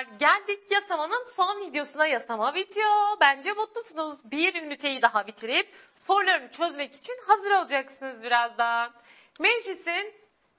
arkadaşlar geldik yasamanın son videosuna yasama bitiyor. Bence mutlusunuz. Bir üniteyi daha bitirip sorularını çözmek için hazır olacaksınız birazdan. Meclisin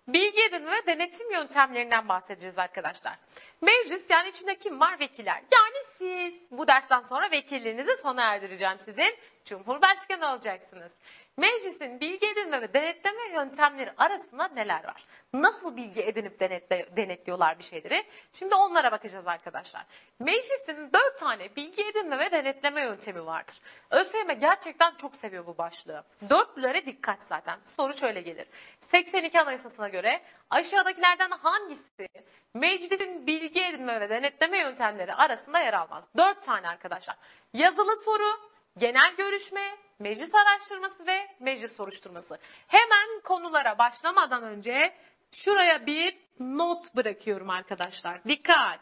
bilgi edinme ve denetim yöntemlerinden bahsedeceğiz arkadaşlar. Meclis yani içinde kim var? Vekiller. Yani siz bu dersten sonra vekilliğinizi sona erdireceğim sizin. Cumhurbaşkanı olacaksınız. Meclisin bilgi edinme ve denetleme yöntemleri arasında neler var? Nasıl bilgi edinip denetle, denetliyorlar bir şeyleri? Şimdi onlara bakacağız arkadaşlar. Meclisin dört tane bilgi edinme ve denetleme yöntemi vardır. ÖSYM gerçekten çok seviyor bu başlığı. Dörtlülere dikkat zaten. Soru şöyle gelir. 82 Anayasası'na göre aşağıdakilerden hangisi meclisin bilgi edinme ve denetleme yöntemleri arasında yer almaz? Dört tane arkadaşlar. Yazılı soru, genel görüşme, meclis araştırması ve meclis soruşturması. Hemen konulara başlamadan önce şuraya bir not bırakıyorum arkadaşlar. Dikkat!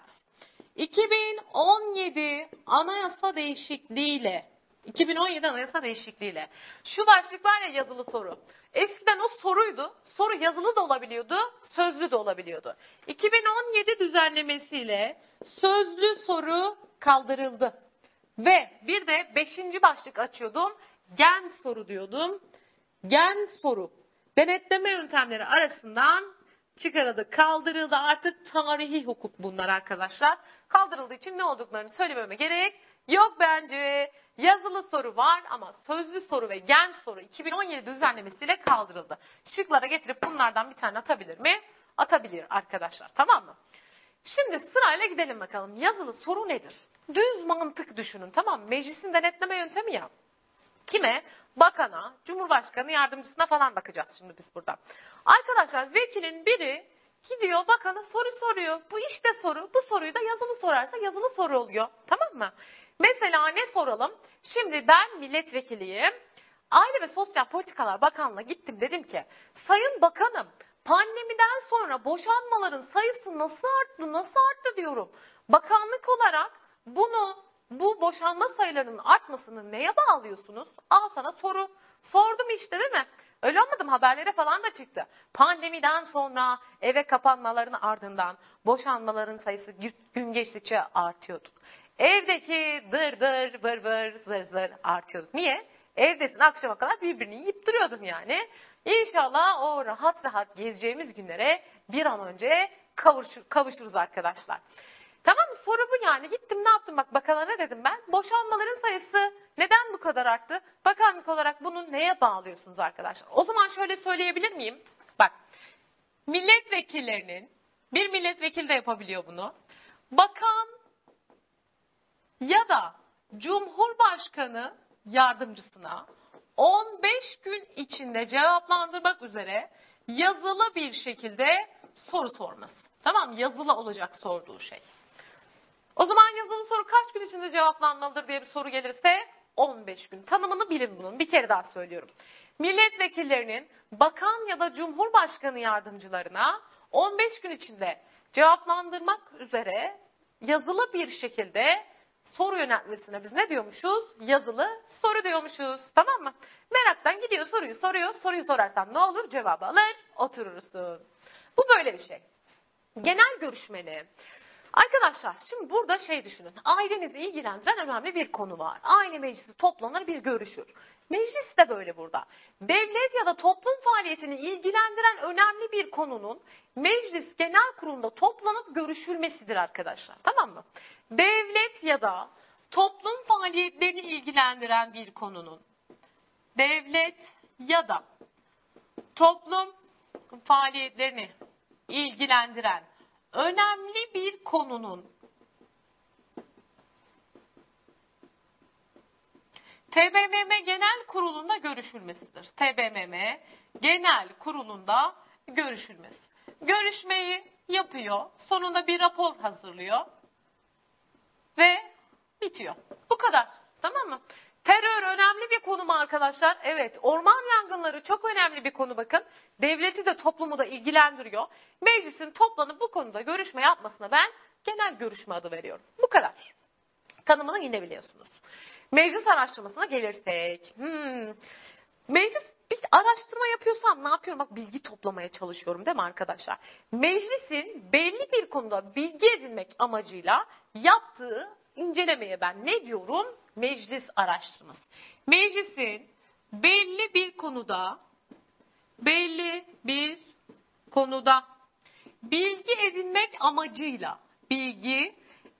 2017 anayasa değişikliğiyle 2017 anayasa değişikliğiyle şu başlık var ya yazılı soru. Eskiden o soruydu. Soru yazılı da olabiliyordu, sözlü de olabiliyordu. 2017 düzenlemesiyle sözlü soru kaldırıldı. Ve bir de beşinci başlık açıyordum. Gen soru diyordum. Gen soru. Denetleme yöntemleri arasından çıkarıldı, kaldırıldı. Artık tarihi hukuk bunlar arkadaşlar. Kaldırıldığı için ne olduklarını söylememe gerek yok bence. Yazılı soru var ama sözlü soru ve gen soru 2017 düzenlemesiyle kaldırıldı. Şıklara getirip bunlardan bir tane atabilir mi? Atabilir arkadaşlar. Tamam mı? Şimdi sırayla gidelim bakalım. Yazılı soru nedir? Düz mantık düşünün tamam mı? Meclisin denetleme yöntemi ya. Kime? Bakana, Cumhurbaşkanı yardımcısına falan bakacağız şimdi biz burada. Arkadaşlar vekilin biri gidiyor bakana soru soruyor. Bu işte soru. Bu soruyu da yazılı sorarsa yazılı soru oluyor. Tamam mı? Mesela ne soralım? Şimdi ben milletvekiliyim. Aile ve Sosyal Politikalar Bakanlığı'na gittim dedim ki Sayın Bakanım pandemiden sonra boşanmaların sayısı nasıl arttı nasıl arttı diyorum. Bakanlık olarak bunu bu boşanma sayılarının artmasını neye bağlıyorsunuz? Al sana soru. Sordum işte değil mi? Öyle olmadı mı? Haberlere falan da çıktı. Pandemiden sonra eve kapanmaların ardından boşanmaların sayısı gün geçtikçe artıyordu. Evdeki dır dır vır vır zır zır artıyordu. Niye? Evdesin akşama kadar birbirini yiyip duruyordun yani. İnşallah o rahat rahat gezeceğimiz günlere bir an önce kavuşur, kavuşuruz arkadaşlar. Tamam mı? Soru bu yani. Gittim ne yaptım bak bakana ne dedim ben? Boşanmaların sayısı neden bu kadar arttı? Bakanlık olarak bunu neye bağlıyorsunuz arkadaşlar? O zaman şöyle söyleyebilir miyim? Bak milletvekillerinin bir milletvekili de yapabiliyor bunu. Bakan ya da Cumhurbaşkanı yardımcısına 15 gün içinde cevaplandırmak üzere yazılı bir şekilde soru sorması. Tamam Yazılı olacak sorduğu şey. O zaman yazılı soru kaç gün içinde cevaplanmalıdır diye bir soru gelirse 15 gün. Tanımını bilin bunun. Bir kere daha söylüyorum. Milletvekillerinin bakan ya da cumhurbaşkanı yardımcılarına 15 gün içinde cevaplandırmak üzere yazılı bir şekilde soru yöneltmesine biz ne diyormuşuz? Yazılı soru diyormuşuz. Tamam mı? Meraktan gidiyor soruyu soruyor. Soruyu sorarsan ne olur? Cevabı alır oturursun. Bu böyle bir şey. Genel görüşmeli. Arkadaşlar şimdi burada şey düşünün. Ailenizi ilgilendiren önemli bir konu var. Aile meclisi toplanır bir görüşür. Meclis de böyle burada. Devlet ya da toplum faaliyetini ilgilendiren önemli bir konunun meclis genel kurulunda toplanıp görüşülmesidir arkadaşlar. Tamam mı? Devlet ya da toplum faaliyetlerini ilgilendiren bir konunun devlet ya da toplum faaliyetlerini ilgilendiren önemli bir konunun TBMM Genel Kurulu'nda görüşülmesidir. TBMM Genel Kurulu'nda görüşülmesi. Görüşmeyi yapıyor, sonunda bir rapor hazırlıyor ve bitiyor. Bu kadar. Tamam mı? Terör önemli bir konu mu arkadaşlar? Evet. Orman yangınları çok önemli bir konu bakın. Devleti de toplumu da ilgilendiriyor. Meclisin toplanıp bu konuda görüşme yapmasına ben genel görüşme adı veriyorum. Bu kadar. Tanımını yine biliyorsunuz. Meclis araştırmasına gelirsek. Hmm. Meclis Bir araştırma yapıyorsam ne yapıyorum? Bak bilgi toplamaya çalışıyorum değil mi arkadaşlar? Meclisin belli bir konuda bilgi edinmek amacıyla yaptığı incelemeye ben ne diyorum? Meclis araştırması. Meclisin belli bir konuda belli bir konuda bilgi edinmek amacıyla bilgi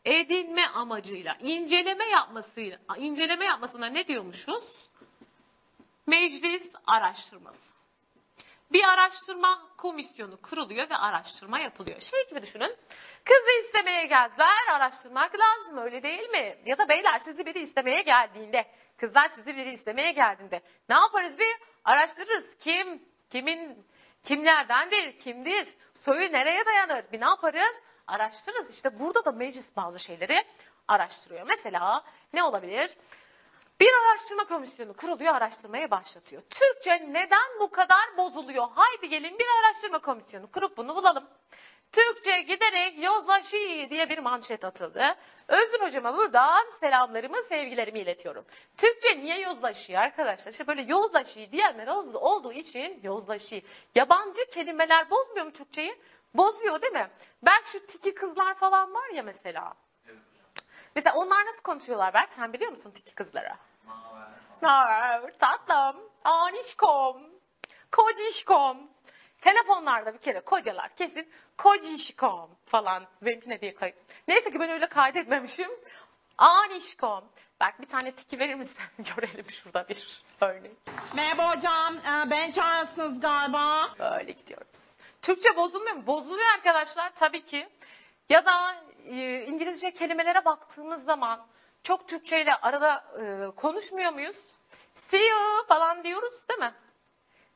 edinme amacıyla inceleme yapmasıyla inceleme yapmasına ne diyormuşuz? Meclis araştırması. Bir araştırma komisyonu kuruluyor ve araştırma yapılıyor. Şey gibi düşünün. Kızı istemeye geldiler, araştırmak lazım öyle değil mi? Ya da beyler sizi biri istemeye geldiğinde, kızlar sizi biri istemeye geldiğinde ne yaparız bir? Araştırırız. Kim, kimin, kimlerdendir, kimdir, soyu nereye dayanır? Bir ne yaparız? Araştırırız. İşte burada da meclis bazı şeyleri araştırıyor. Mesela ne olabilir? Bir araştırma komisyonu kuruluyor, araştırmaya başlatıyor. Türkçe neden bu kadar bozuluyor? Haydi gelin bir araştırma komisyonu kurup bunu bulalım. Türkçe giderek yozlaşıyor diye bir manşet atıldı. Özgür hocama buradan selamlarımı, sevgilerimi iletiyorum. Türkçe niye yozlaşıyor arkadaşlar? İşte böyle yozlaşıyor diyenler olduğu için yozlaşıyor. Yabancı kelimeler bozmuyor mu Türkçeyi? Bozuyor değil mi? Belki şu tiki kızlar falan var ya mesela. Mesela onlar nasıl konuşuyorlar Berk? Sen biliyor musun tiki kızlara? Naber? Tatlım. Anişkom. Kocişkom. Telefonlarda bir kere kocalar kesin kocişkom falan. Benimki ne diye kayıt. Neyse ki ben öyle kaydetmemişim. Anişkom. Bak bir tane tiki verir misin? Görelim şurada bir örnek. Merhaba hocam. Ee, Ben çağırıyorsunuz galiba. Böyle gidiyoruz. Türkçe bozulmuyor mu? Bozuluyor arkadaşlar tabii ki. Ya da e, İngilizce kelimelere baktığımız zaman çok Türkçe ile arada e, konuşmuyor muyuz? See you falan diyoruz değil mi?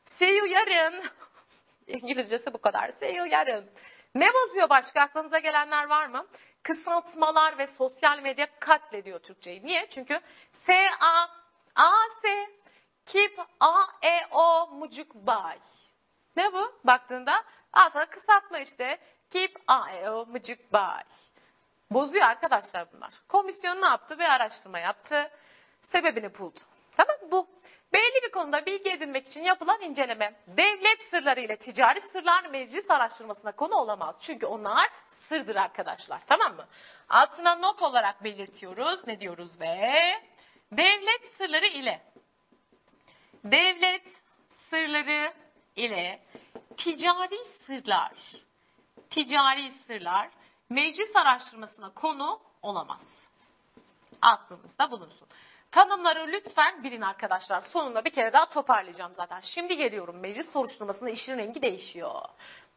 See you yarın. İngilizcesi bu kadar. See you yarın. Ne bozuyor başka? Aklınıza gelenler var mı? Kısaltmalar ve sosyal medya katlediyor Türkçeyi. Niye? Çünkü S, A, A, S, keep, A, E, O, mucuk, bay. Ne bu? Baktığında aslında kısaltma işte. Keep, A, E, O, mucuk, bay. Bozuyor arkadaşlar bunlar. Komisyon ne yaptı? Bir araştırma yaptı. Sebebini buldu. Tamam bu. Belli bir konuda bilgi edinmek için yapılan inceleme. Devlet sırları ile ticari sırlar meclis araştırmasına konu olamaz. Çünkü onlar sırdır arkadaşlar. Tamam mı? Altına not olarak belirtiyoruz. Ne diyoruz ve devlet sırları ile devlet sırları ile ticari sırlar ticari sırlar meclis araştırmasına konu olamaz. Aklınızda bulunsun. Tanımları lütfen bilin arkadaşlar. Sonunda bir kere daha toparlayacağım zaten. Şimdi geliyorum meclis soruşturmasında işin rengi değişiyor.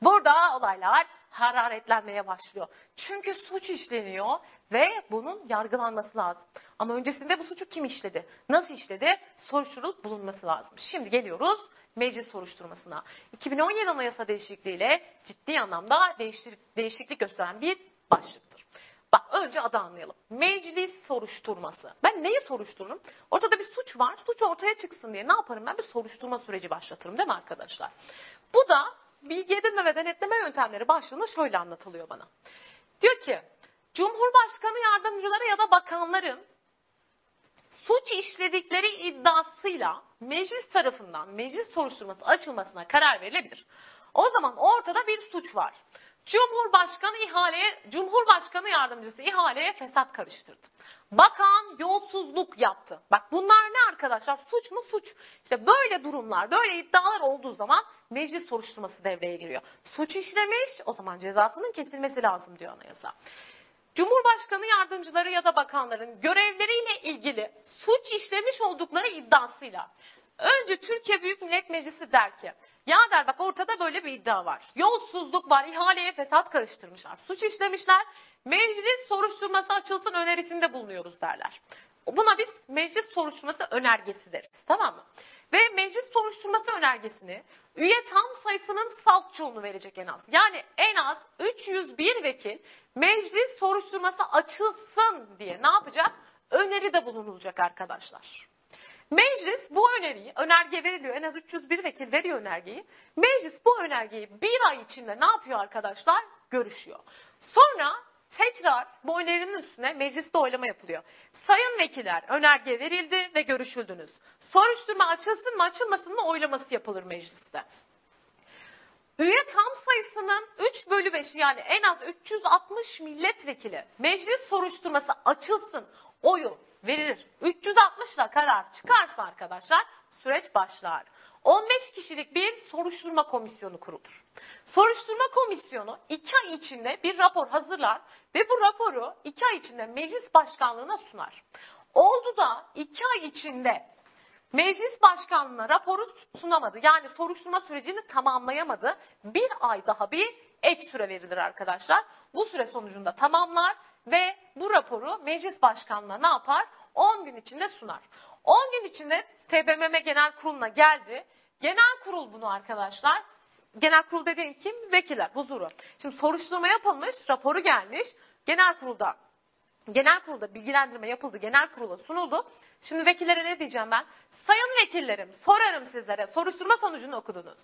Burada olaylar hararetlenmeye başlıyor. Çünkü suç işleniyor ve bunun yargılanması lazım. Ama öncesinde bu suçu kim işledi? Nasıl işledi? Soruşturulup bulunması lazım. Şimdi geliyoruz meclis soruşturmasına. 2017 anayasa değişikliğiyle ciddi anlamda değişiklik, gösteren bir başlıktır. Bak önce adı anlayalım. Meclis soruşturması. Ben neyi soruştururum? Ortada bir suç var. Suç ortaya çıksın diye ne yaparım? Ben bir soruşturma süreci başlatırım değil mi arkadaşlar? Bu da bilgi edinme ve denetleme yöntemleri başlığında şöyle anlatılıyor bana. Diyor ki Cumhurbaşkanı yardımcıları ya da bakanların suç işledikleri iddiasıyla meclis tarafından meclis soruşturması açılmasına karar verilebilir. O zaman ortada bir suç var. Cumhurbaşkanı ihaleye, Cumhurbaşkanı yardımcısı ihaleye fesat karıştırdı. Bakan yolsuzluk yaptı. Bak bunlar ne arkadaşlar? Suç mu suç? İşte böyle durumlar, böyle iddialar olduğu zaman meclis soruşturması devreye giriyor. Suç işlemiş, o zaman cezasının kesilmesi lazım diyor anayasa. Cumhurbaşkanı yardımcıları ya da bakanların görevleriyle ilgili suç işlemiş oldukları iddiasıyla önce Türkiye Büyük Millet Meclisi der ki ya der bak ortada böyle bir iddia var. Yolsuzluk var, ihaleye fesat karıştırmışlar, suç işlemişler. Meclis soruşturması açılsın önerisinde bulunuyoruz derler. Buna biz meclis soruşturması önergesi deriz. Tamam mı? Ve meclis soruşturması önergesini üye tam sayısının salt çoğunu verecek en az. Yani en az 301 vekil meclis soruşturması açılsın diye ne yapacak? Öneride bulunulacak arkadaşlar. Meclis bu öneriyi, önerge veriliyor. En az 301 vekil veriyor önergeyi. Meclis bu önergeyi bir ay içinde ne yapıyor arkadaşlar? Görüşüyor. Sonra tekrar bu önerinin üstüne mecliste oylama yapılıyor. Sayın vekiller önerge verildi ve görüşüldünüz. Soruşturma açılsın mı açılmasın mı oylaması yapılır mecliste. Üye tam sayısının 3 bölü 5'i yani en az 360 milletvekili meclis soruşturması açılsın oyu verir. 360 ile karar çıkarsa arkadaşlar süreç başlar. 15 kişilik bir soruşturma komisyonu kurulur. Soruşturma komisyonu 2 ay içinde bir rapor hazırlar ve bu raporu 2 ay içinde meclis başkanlığına sunar. Oldu da 2 ay içinde Meclis başkanlığına raporu sunamadı. Yani soruşturma sürecini tamamlayamadı. Bir ay daha bir ek süre verilir arkadaşlar. Bu süre sonucunda tamamlar ve bu raporu meclis başkanlığına ne yapar? 10 gün içinde sunar. 10 gün içinde TBMM Genel Kurulu'na geldi. Genel kurul bunu arkadaşlar. Genel kurul dediğin kim? Vekiller, huzuru. Şimdi soruşturma yapılmış, raporu gelmiş. Genel kurulda Genel kurulda bilgilendirme yapıldı, genel kurula sunuldu. Şimdi vekillere ne diyeceğim ben? Sayın vekillerim, sorarım sizlere, soruşturma sonucunu okudunuz.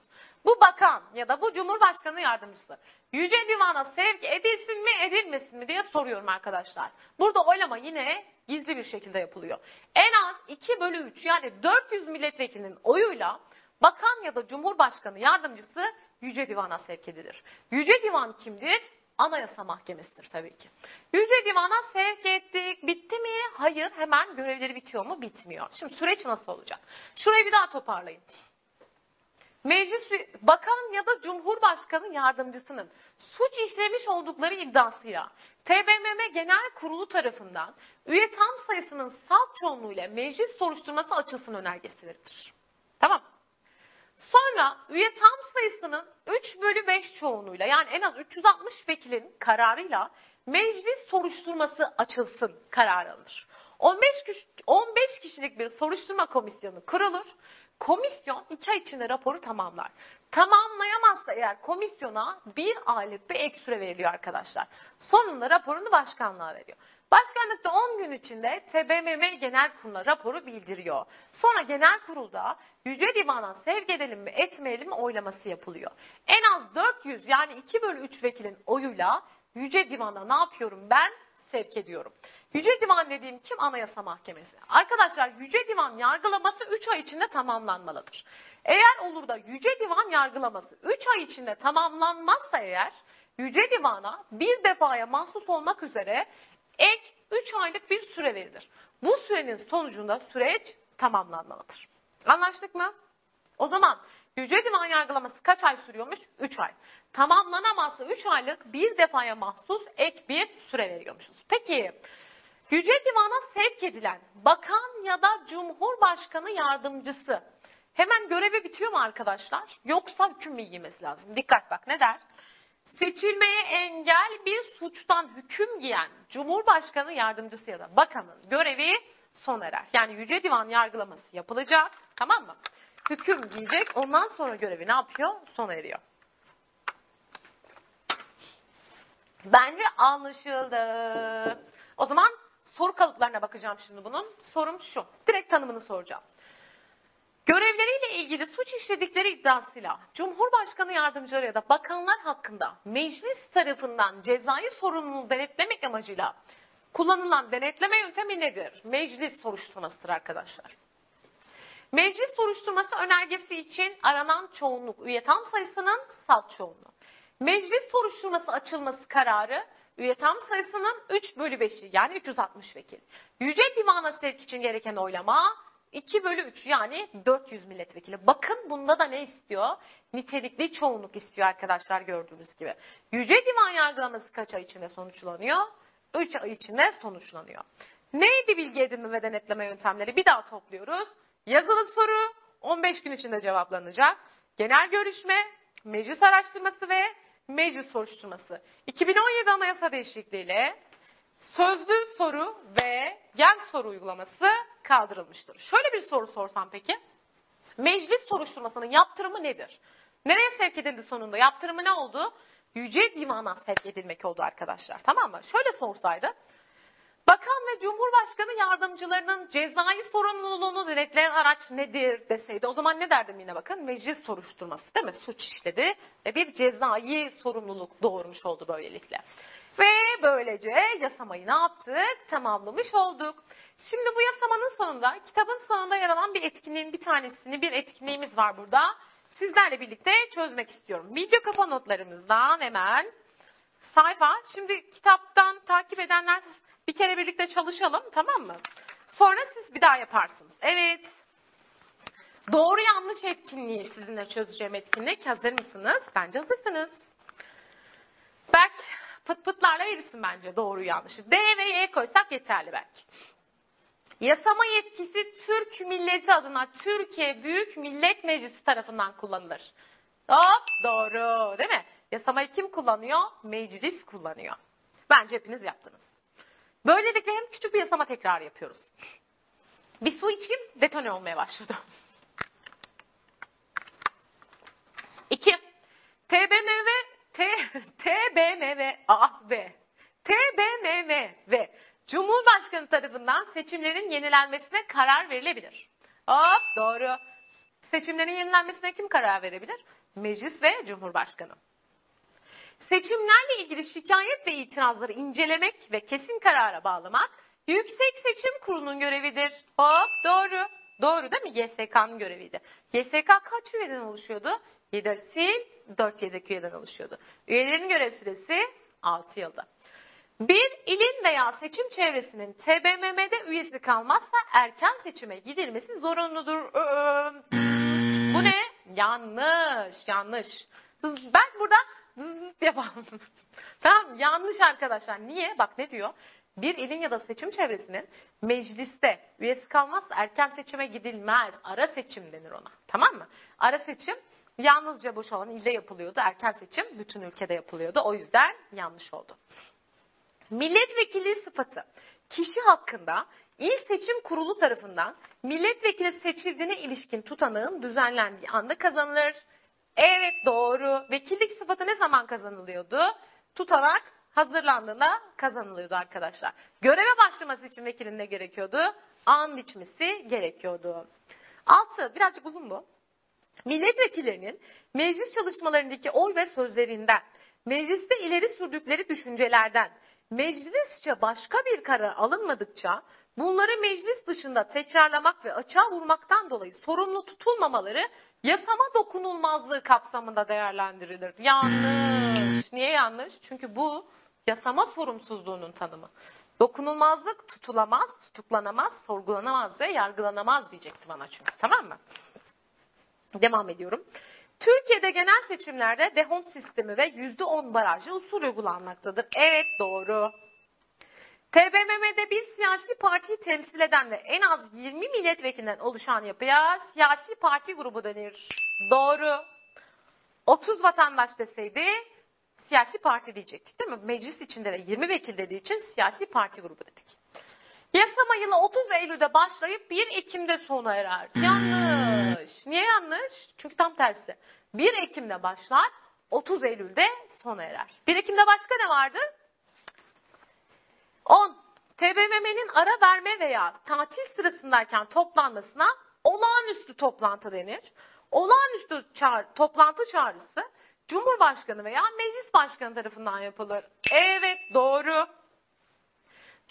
Bu bakan ya da bu cumhurbaşkanı yardımcısı Yüce Divan'a sevk edilsin mi edilmesin mi diye soruyorum arkadaşlar. Burada oylama yine gizli bir şekilde yapılıyor. En az 2 bölü 3 yani 400 milletvekilinin oyuyla bakan ya da cumhurbaşkanı yardımcısı Yüce Divan'a sevk edilir. Yüce Divan kimdir? Anayasa Mahkemesi'dir tabii ki. Yüce Divan'a sevk ettik. Bitti mi? Hayır. Hemen görevleri bitiyor mu? Bitmiyor. Şimdi süreç nasıl olacak? Şurayı bir daha toparlayın. Meclis bakan ya da cumhurbaşkanı yardımcısının suç işlemiş oldukları iddiasıyla TBMM Genel Kurulu tarafından üye tam sayısının salt çoğunluğuyla meclis soruşturması açılsın önergesi verilir. Tamam. Sonra üye tam sayısının 3 bölü 5 çoğunluğuyla yani en az 360 vekilin kararıyla meclis soruşturması açılsın kararı alınır. 15, kişi, 15 kişilik bir soruşturma komisyonu kurulur. Komisyon 2 ay içinde raporu tamamlar. Tamamlayamazsa eğer komisyona bir aylık bir ek süre veriliyor arkadaşlar. Sonunda raporunu başkanlığa veriyor. Başkanlıkta 10 gün içinde TBMM Genel Kurulu'na raporu bildiriyor. Sonra genel kurulda Yüce Divan'a sevk edelim mi etmeyelim mi oylaması yapılıyor. En az 400 yani 2 bölü 3 vekilin oyuyla Yüce Divan'a ne yapıyorum ben? Sevk ediyorum. Yüce Divan dediğim kim? Anayasa Mahkemesi. Arkadaşlar Yüce Divan yargılaması 3 ay içinde tamamlanmalıdır. Eğer olur da Yüce Divan yargılaması 3 ay içinde tamamlanmazsa eğer Yüce Divan'a bir defaya mahsus olmak üzere ek 3 aylık bir süre verilir. Bu sürenin sonucunda süreç tamamlanmalıdır. Anlaştık mı? O zaman Yüce Divan yargılaması kaç ay sürüyormuş? 3 ay. Tamamlanamazsa 3 aylık bir defaya mahsus ek bir süre veriyormuşuz. Peki Yüce Divan'a sevk edilen bakan ya da cumhurbaşkanı yardımcısı hemen görevi bitiyor mu arkadaşlar? Yoksa hüküm mü giymesi lazım? Dikkat bak ne der? Seçilmeye engel bir suçtan hüküm giyen Cumhurbaşkanı yardımcısı ya da bakanın görevi sona erer. Yani Yüce Divan yargılaması yapılacak. Tamam mı? Hüküm giyecek. Ondan sonra görevi ne yapıyor? Sona eriyor. Bence anlaşıldı. O zaman soru kalıplarına bakacağım şimdi bunun. Sorum şu. Direkt tanımını soracağım. Görevleriyle ilgili suç işledikleri iddiasıyla Cumhurbaşkanı yardımcıları ya da bakanlar hakkında meclis tarafından cezai sorumluluğu denetlemek amacıyla kullanılan denetleme yöntemi nedir? Meclis soruşturmasıdır arkadaşlar. Meclis soruşturması önergesi için aranan çoğunluk üye tam sayısının salt çoğunluğu. Meclis soruşturması açılması kararı üye tam sayısının 3 bölü 5'i yani 360 vekil. Yüce Divan'a sevk için gereken oylama 2 bölü 3 yani 400 milletvekili. Bakın bunda da ne istiyor? Nitelikli çoğunluk istiyor arkadaşlar gördüğünüz gibi. Yüce Divan yargılaması kaç ay içinde sonuçlanıyor? 3 ay içinde sonuçlanıyor. Neydi bilgi edinme ve denetleme yöntemleri? Bir daha topluyoruz. Yazılı soru 15 gün içinde cevaplanacak. Genel görüşme, meclis araştırması ve meclis soruşturması. 2017 anayasa değişikliğiyle sözlü soru ve gel soru uygulaması kaldırılmıştır. Şöyle bir soru sorsam peki. Meclis soruşturmasının yaptırımı nedir? Nereye sevk edildi sonunda? Yaptırımı ne oldu? Yüce Divan'a sevk edilmek oldu arkadaşlar. Tamam mı? Şöyle sorsaydı. Bakan ve Cumhurbaşkanı yardımcılarının cezai sorumluluğunu denetleyen araç nedir deseydi o zaman ne derdim yine bakın meclis soruşturması değil mi? Suç işledi ve bir cezai sorumluluk doğurmuş oldu böylelikle. Ve böylece yasamayı ne yaptık? Tamamlamış olduk. Şimdi bu yasamanın sonunda, kitabın sonunda yer alan bir etkinliğin bir tanesini, bir etkinliğimiz var burada. Sizlerle birlikte çözmek istiyorum. Video kafa notlarımızdan hemen sayfa. Şimdi kitaptan takip edenler bir kere birlikte çalışalım tamam mı? Sonra siz bir daha yaparsınız. Evet. Doğru yanlış etkinliği sizinle çözeceğim etkinlik. Hazır mısınız? Bence hazırsınız. Berk pıt pıtlarla verirsin bence doğru yanlışı. D ve Y koysak yeterli belki. Yasama yetkisi Türk milleti adına Türkiye Büyük Millet Meclisi tarafından kullanılır. Hop doğru değil mi? Yasamayı kim kullanıyor? Meclis kullanıyor. Bence hepiniz yaptınız. Böylelikle hem küçük bir yasama tekrar yapıyoruz. Bir su içeyim detone olmaya başladı. İki. TBMV T, TBMV ah be. TBMV ve Cumhurbaşkanı tarafından seçimlerin yenilenmesine karar verilebilir. Hop doğru. Seçimlerin yenilenmesine kim karar verebilir? Meclis ve Cumhurbaşkanı. Seçimlerle ilgili şikayet ve itirazları incelemek ve kesin karara bağlamak Yüksek Seçim Kurulu'nun görevidir. Hop doğru. Doğru değil mi? YSK'nın göreviydi. YSK kaç üyeden oluşuyordu? 7 sil 4 yedek üyeden oluşuyordu. Üyelerin görev süresi 6 yılda. Bir ilin veya seçim çevresinin TBMM'de üyesi kalmazsa erken seçime gidilmesi zorunludur. Bu ne? Yanlış, yanlış. Ben burada yapalım. tamam yanlış arkadaşlar. Niye? Bak ne diyor? Bir ilin ya da seçim çevresinin mecliste üyesi kalmazsa erken seçime gidilmez. Ara seçim denir ona. Tamam mı? Ara seçim yalnızca boş olan ilde yapılıyordu. Erken seçim bütün ülkede yapılıyordu. O yüzden yanlış oldu. Milletvekili sıfatı kişi hakkında İl Seçim Kurulu tarafından milletvekili seçildiğine ilişkin tutanağın düzenlendiği anda kazanılır. Evet doğru. Vekillik sıfatı ne zaman kazanılıyordu? Tutanak hazırlandığında kazanılıyordu arkadaşlar. Göreve başlaması için vekilin ne gerekiyordu? An içmesi gerekiyordu. Altı, birazcık uzun bu. Milletvekillerinin meclis çalışmalarındaki oy ve sözlerinden, mecliste ileri sürdükleri düşüncelerden, meclisçe başka bir karar alınmadıkça bunları meclis dışında tekrarlamak ve açığa vurmaktan dolayı sorumlu tutulmamaları yasama dokunulmazlığı kapsamında değerlendirilir. Yanlış. Niye yanlış? Çünkü bu yasama sorumsuzluğunun tanımı. Dokunulmazlık tutulamaz, tutuklanamaz, sorgulanamaz ve yargılanamaz diyecekti bana çünkü. Tamam mı? Devam ediyorum. Türkiye'de genel seçimlerde dehont sistemi ve %10 barajlı usul uygulanmaktadır. Evet doğru. TBMM'de bir siyasi partiyi temsil eden ve en az 20 milletvekilinden oluşan yapıya siyasi parti grubu denir. Doğru. 30 vatandaş deseydi siyasi parti diyecektik değil mi? Meclis içinde ve 20 vekil dediği için siyasi parti grubu dedik. Yasama yılı 30 Eylül'de başlayıp 1 Ekim'de sona erer. Yanlış. Niye yanlış? Çünkü tam tersi. 1 Ekim'de başlar, 30 Eylül'de sona erer. 1 Ekim'de başka ne vardı? 10. TBMM'nin ara verme veya tatil sırasındayken toplanmasına olağanüstü toplantı denir. Olağanüstü çağrı, toplantı çağrısı Cumhurbaşkanı veya Meclis Başkanı tarafından yapılır. Evet doğru.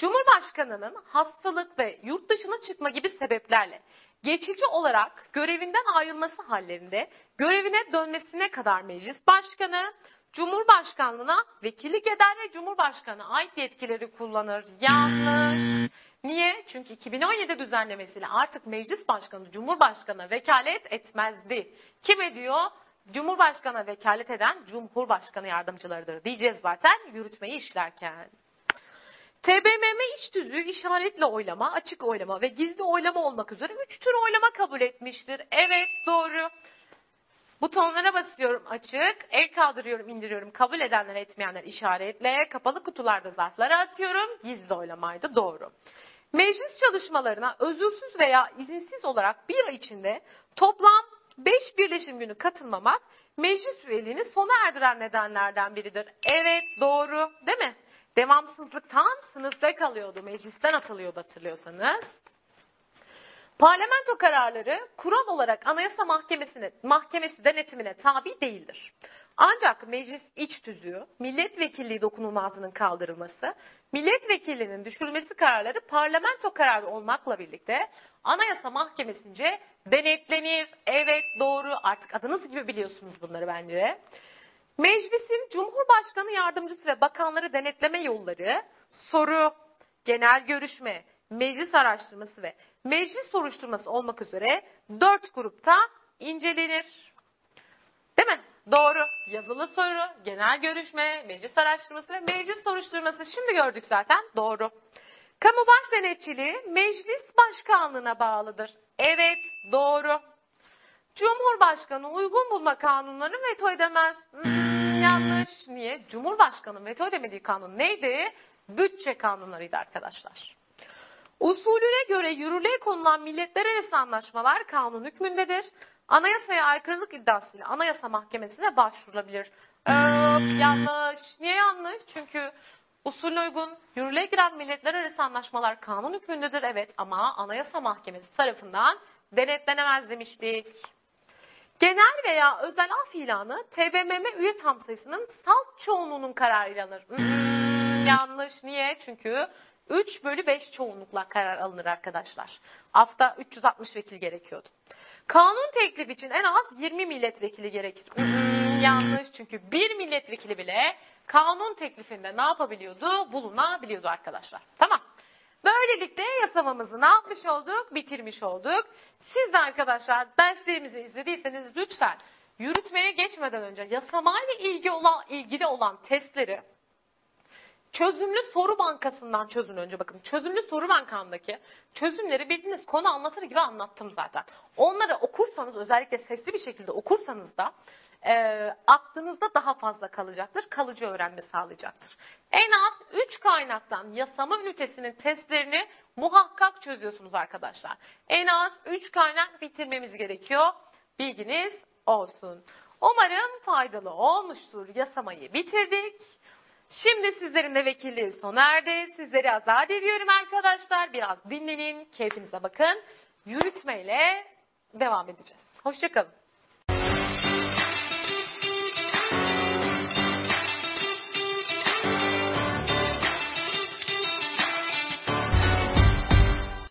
Cumhurbaşkanının hastalık ve yurt dışına çıkma gibi sebeplerle geçici olarak görevinden ayrılması hallerinde görevine dönmesine kadar meclis başkanı Cumhurbaşkanlığına vekillik eder ve Cumhurbaşkanı ait yetkileri kullanır. Yanlış. Niye? Çünkü 2017 düzenlemesiyle artık meclis başkanı Cumhurbaşkanı vekalet etmezdi. Kim ediyor? Cumhurbaşkanı vekalet eden Cumhurbaşkanı yardımcılarıdır diyeceğiz zaten yürütmeyi işlerken. TBMM iç tüzüğü işaretli oylama, açık oylama ve gizli oylama olmak üzere üç tür oylama kabul etmiştir. Evet doğru. Butonlara basıyorum açık, el kaldırıyorum, indiriyorum, kabul edenler etmeyenler işaretle, kapalı kutularda zarflara atıyorum, gizli oylamaydı doğru. Meclis çalışmalarına özürsüz veya izinsiz olarak bir ay içinde toplam 5 birleşim günü katılmamak meclis üyeliğini sona erdiren nedenlerden biridir. Evet doğru değil mi? Devamsızlıktan sınıfta kalıyordu, meclisten atılıyordu hatırlıyorsanız. Parlamento kararları kural olarak Anayasa Mahkemesi'ne, Mahkemesi denetimine tabi değildir. Ancak meclis iç tüzüğü, milletvekilliği dokunulmazlığının kaldırılması, milletvekilliğinin düşürülmesi kararları parlamento kararı olmakla birlikte Anayasa Mahkemesi'nce denetlenir. Evet doğru artık adınız gibi biliyorsunuz bunları bence. Meclisin Cumhurbaşkanı yardımcısı ve bakanları denetleme yolları soru, genel görüşme, meclis araştırması ve meclis soruşturması olmak üzere dört grupta incelenir. Değil mi? Doğru. Yazılı soru, genel görüşme, meclis araştırması ve meclis soruşturması. Şimdi gördük zaten. Doğru. Kamu baş denetçiliği meclis başkanlığına bağlıdır. Evet, doğru. Cumhurbaşkanı uygun bulma kanunlarını veto edemez. Hmm, yanlış. Niye? Cumhurbaşkanı veto edemediği kanun neydi? Bütçe kanunlarıydı arkadaşlar. Usulüne göre yürürlüğe konulan milletler arası anlaşmalar kanun hükmündedir. Anayasaya aykırılık iddiasıyla Anayasa Mahkemesi'ne başvurulabilir. Ee, yanlış. Niye yanlış? Çünkü usulüne uygun yürürlüğe giren milletler arası anlaşmalar kanun hükmündedir. Evet ama Anayasa Mahkemesi tarafından denetlenemez demiştik. Genel veya özel af ilanı TBMM üye tam sayısının salt çoğunluğunun kararıyla alınır. Hmm, yanlış. Niye? Çünkü 3 bölü 5 çoğunlukla karar alınır arkadaşlar. Afta 360 vekil gerekiyordu. Kanun teklif için en az 20 milletvekili gerekir. Hmm, yanlış çünkü bir milletvekili bile kanun teklifinde ne yapabiliyordu? Bulunabiliyordu arkadaşlar. Tamam. Böylelikle yasamamızı ne yapmış olduk? Bitirmiş olduk. Siz de arkadaşlar derslerimizi izlediyseniz lütfen yürütmeye geçmeden önce yasamayla ilgili olan, ilgili olan testleri çözümlü soru bankasından çözün önce bakın. Çözümlü soru bankamdaki çözümleri bildiğiniz konu anlatır gibi anlattım zaten. Onları okursanız özellikle sesli bir şekilde okursanız da e, aklınızda daha fazla kalacaktır. Kalıcı öğrenme sağlayacaktır. En az 3 kaynaktan yasama ünitesinin testlerini muhakkak çözüyorsunuz arkadaşlar. En az 3 kaynak bitirmemiz gerekiyor. Bilginiz olsun. Umarım faydalı olmuştur. Yasamayı bitirdik. Şimdi sizlerin de vekilliği sona. Sizleri azat ediyorum arkadaşlar. Biraz dinlenin, keyfinize bakın. Yürütmeyle devam edeceğiz. Hoşçakalın.